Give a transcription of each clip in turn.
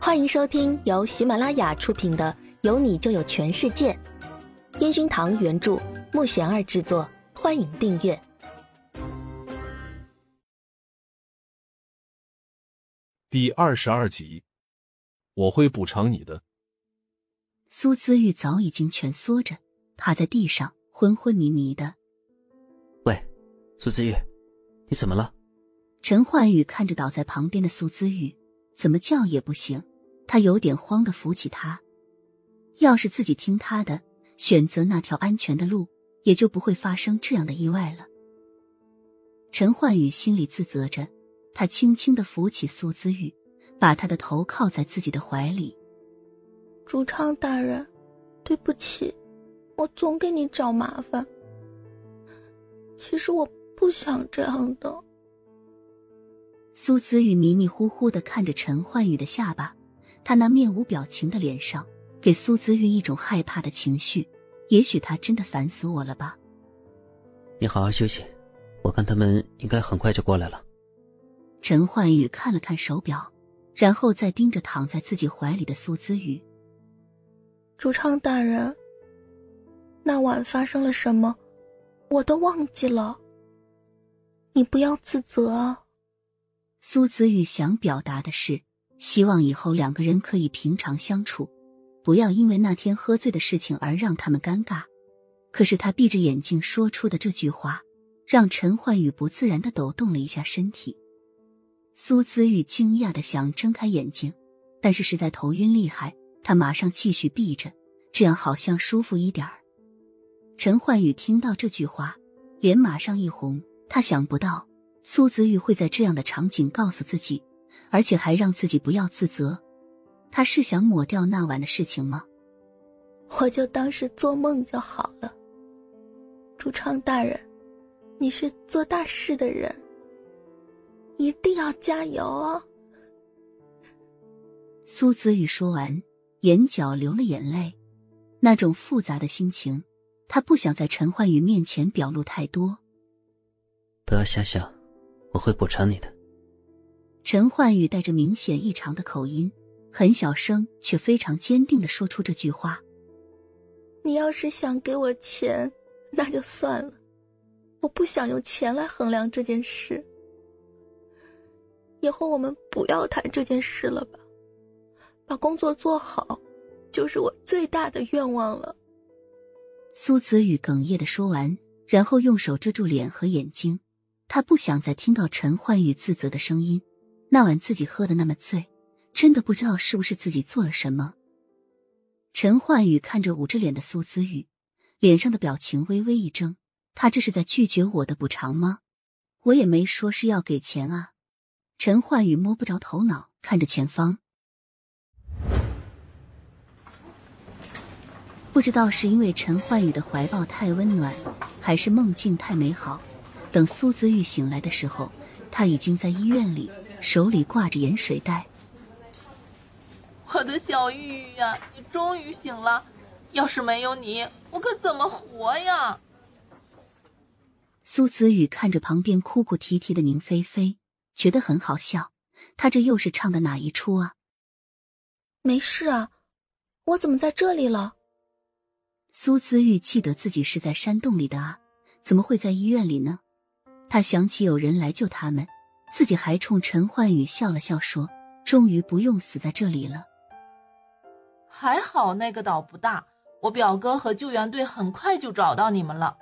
欢迎收听由喜马拉雅出品的《有你就有全世界》，烟熏堂原著，木贤儿制作。欢迎订阅第二十二集。我会补偿你的。苏姿玉早已经蜷缩着，趴在地上，昏昏迷迷的。喂，苏姿玉，你怎么了？陈焕宇看着倒在旁边的苏姿玉，怎么叫也不行。他有点慌的扶起她。要是自己听他的，选择那条安全的路，也就不会发生这样的意外了。陈焕宇心里自责着，他轻轻的扶起苏姿玉。把他的头靠在自己的怀里。主唱大人，对不起，我总给你找麻烦。其实我不想这样的。苏子玉迷迷糊糊的看着陈焕宇的下巴，他那面无表情的脸上给苏子玉一种害怕的情绪。也许他真的烦死我了吧？你好好休息，我看他们应该很快就过来了。陈焕宇看了看手表。然后再盯着躺在自己怀里的苏子雨。主唱大人，那晚发生了什么，我都忘记了。你不要自责啊。苏子玉想表达的是，希望以后两个人可以平常相处，不要因为那天喝醉的事情而让他们尴尬。可是他闭着眼睛说出的这句话，让陈焕宇不自然的抖动了一下身体。苏子玉惊讶的想睁开眼睛，但是实在头晕厉害，他马上继续闭着，这样好像舒服一点儿。陈焕宇听到这句话，脸马上一红，他想不到苏子玉会在这样的场景告诉自己，而且还让自己不要自责。他是想抹掉那晚的事情吗？我就当是做梦就好了。主唱大人，你是做大事的人。一定要加油哦！苏子玉说完，眼角流了眼泪，那种复杂的心情，他不想在陈焕宇面前表露太多。不要瞎想，我会补偿你的。陈焕宇带着明显异常的口音，很小声却非常坚定的说出这句话：“你要是想给我钱，那就算了，我不想用钱来衡量这件事。”以后我们不要谈这件事了吧，把工作做好，就是我最大的愿望了。苏子宇哽咽的说完，然后用手遮住脸和眼睛，他不想再听到陈焕宇自责的声音。那晚自己喝的那么醉，真的不知道是不是自己做了什么。陈焕宇看着捂着脸的苏子宇，脸上的表情微微一怔，他这是在拒绝我的补偿吗？我也没说是要给钱啊。陈焕宇摸不着头脑，看着前方，不知道是因为陈焕宇的怀抱太温暖，还是梦境太美好。等苏子玉醒来的时候，他已经在医院里，手里挂着盐水袋。我的小玉玉呀，你终于醒了！要是没有你，我可怎么活呀？苏子玉看着旁边哭哭啼啼的宁菲菲。觉得很好笑，他这又是唱的哪一出啊？没事啊，我怎么在这里了？苏子玉记得自己是在山洞里的啊，怎么会在医院里呢？他想起有人来救他们，自己还冲陈焕宇笑了笑，说：“终于不用死在这里了。”还好那个岛不大，我表哥和救援队很快就找到你们了。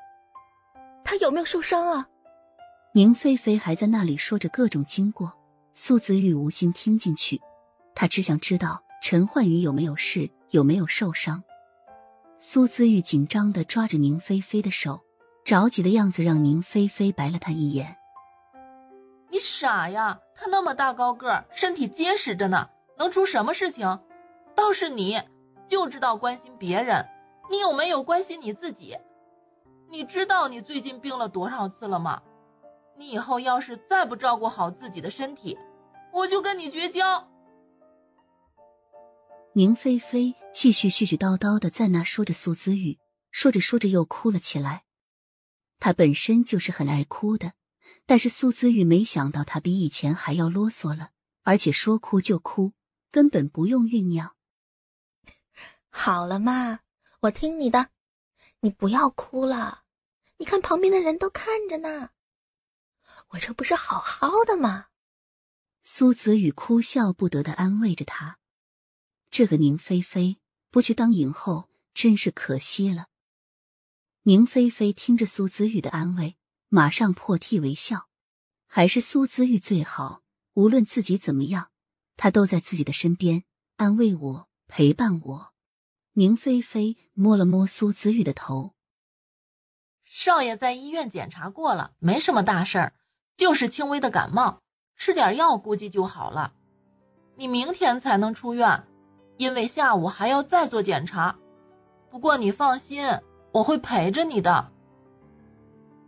他有没有受伤啊？宁菲菲还在那里说着各种经过，苏子玉无心听进去，他只想知道陈焕宇有没有事，有没有受伤。苏子玉紧张的抓着宁菲菲的手，着急的样子让宁菲菲白了他一眼：“你傻呀，他那么大高个，身体结实着呢，能出什么事情？倒是你，就知道关心别人，你有没有关心你自己？你知道你最近病了多少次了吗？”你以后要是再不照顾好自己的身体，我就跟你绝交。宁菲菲继续絮絮叨叨的在那说着苏子玉，说着说着又哭了起来。她本身就是很爱哭的，但是苏子玉没想到她比以前还要啰嗦了，而且说哭就哭，根本不用酝酿。好了嘛，我听你的，你不要哭了。你看旁边的人都看着呢，我这不是好好的吗？苏子雨哭笑不得的安慰着他。这个宁菲菲不去当影后，真是可惜了。宁菲菲听着苏子玉的安慰，马上破涕为笑。还是苏子玉最好，无论自己怎么样，他都在自己的身边安慰我、陪伴我。宁菲菲摸了摸苏子玉的头，少爷在医院检查过了，没什么大事儿，就是轻微的感冒，吃点药估计就好了。你明天才能出院，因为下午还要再做检查。不过你放心，我会陪着你的。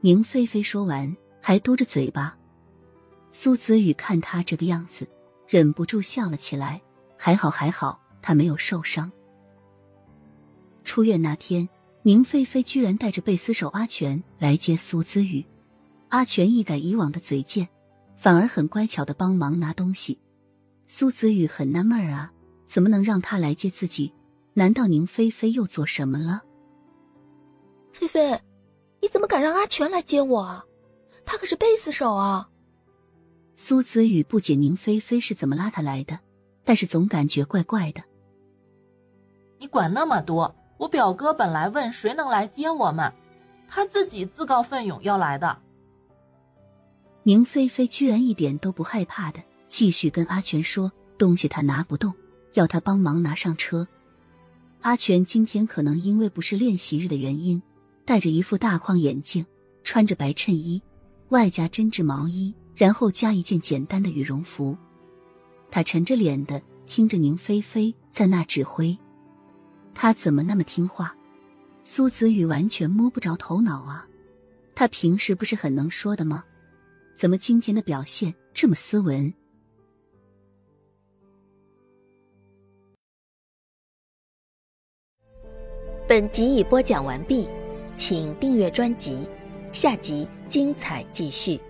宁菲菲说完，还嘟着嘴巴。苏子宇看他这个样子，忍不住笑了起来。还好，还好，他没有受伤。出院那天，宁菲菲居然带着贝斯手阿全来接苏子宇。阿全一改以往的嘴贱，反而很乖巧的帮忙拿东西。苏子宇很纳闷啊，怎么能让他来接自己？难道宁菲菲又做什么了？菲菲，你怎么敢让阿全来接我？他可是贝斯手啊！苏子宇不解宁菲菲是怎么拉他来的，但是总感觉怪怪的。你管那么多？我表哥本来问谁能来接我们，他自己自告奋勇要来的。宁菲菲居然一点都不害怕的，继续跟阿全说东西他拿不动，要他帮忙拿上车。阿全今天可能因为不是练习日的原因，戴着一副大框眼镜，穿着白衬衣，外加针织毛衣。然后加一件简单的羽绒服，他沉着脸的听着宁菲菲在那指挥。他怎么那么听话？苏子宇完全摸不着头脑啊！他平时不是很能说的吗？怎么今天的表现这么斯文？本集已播讲完毕，请订阅专辑，下集精彩继续。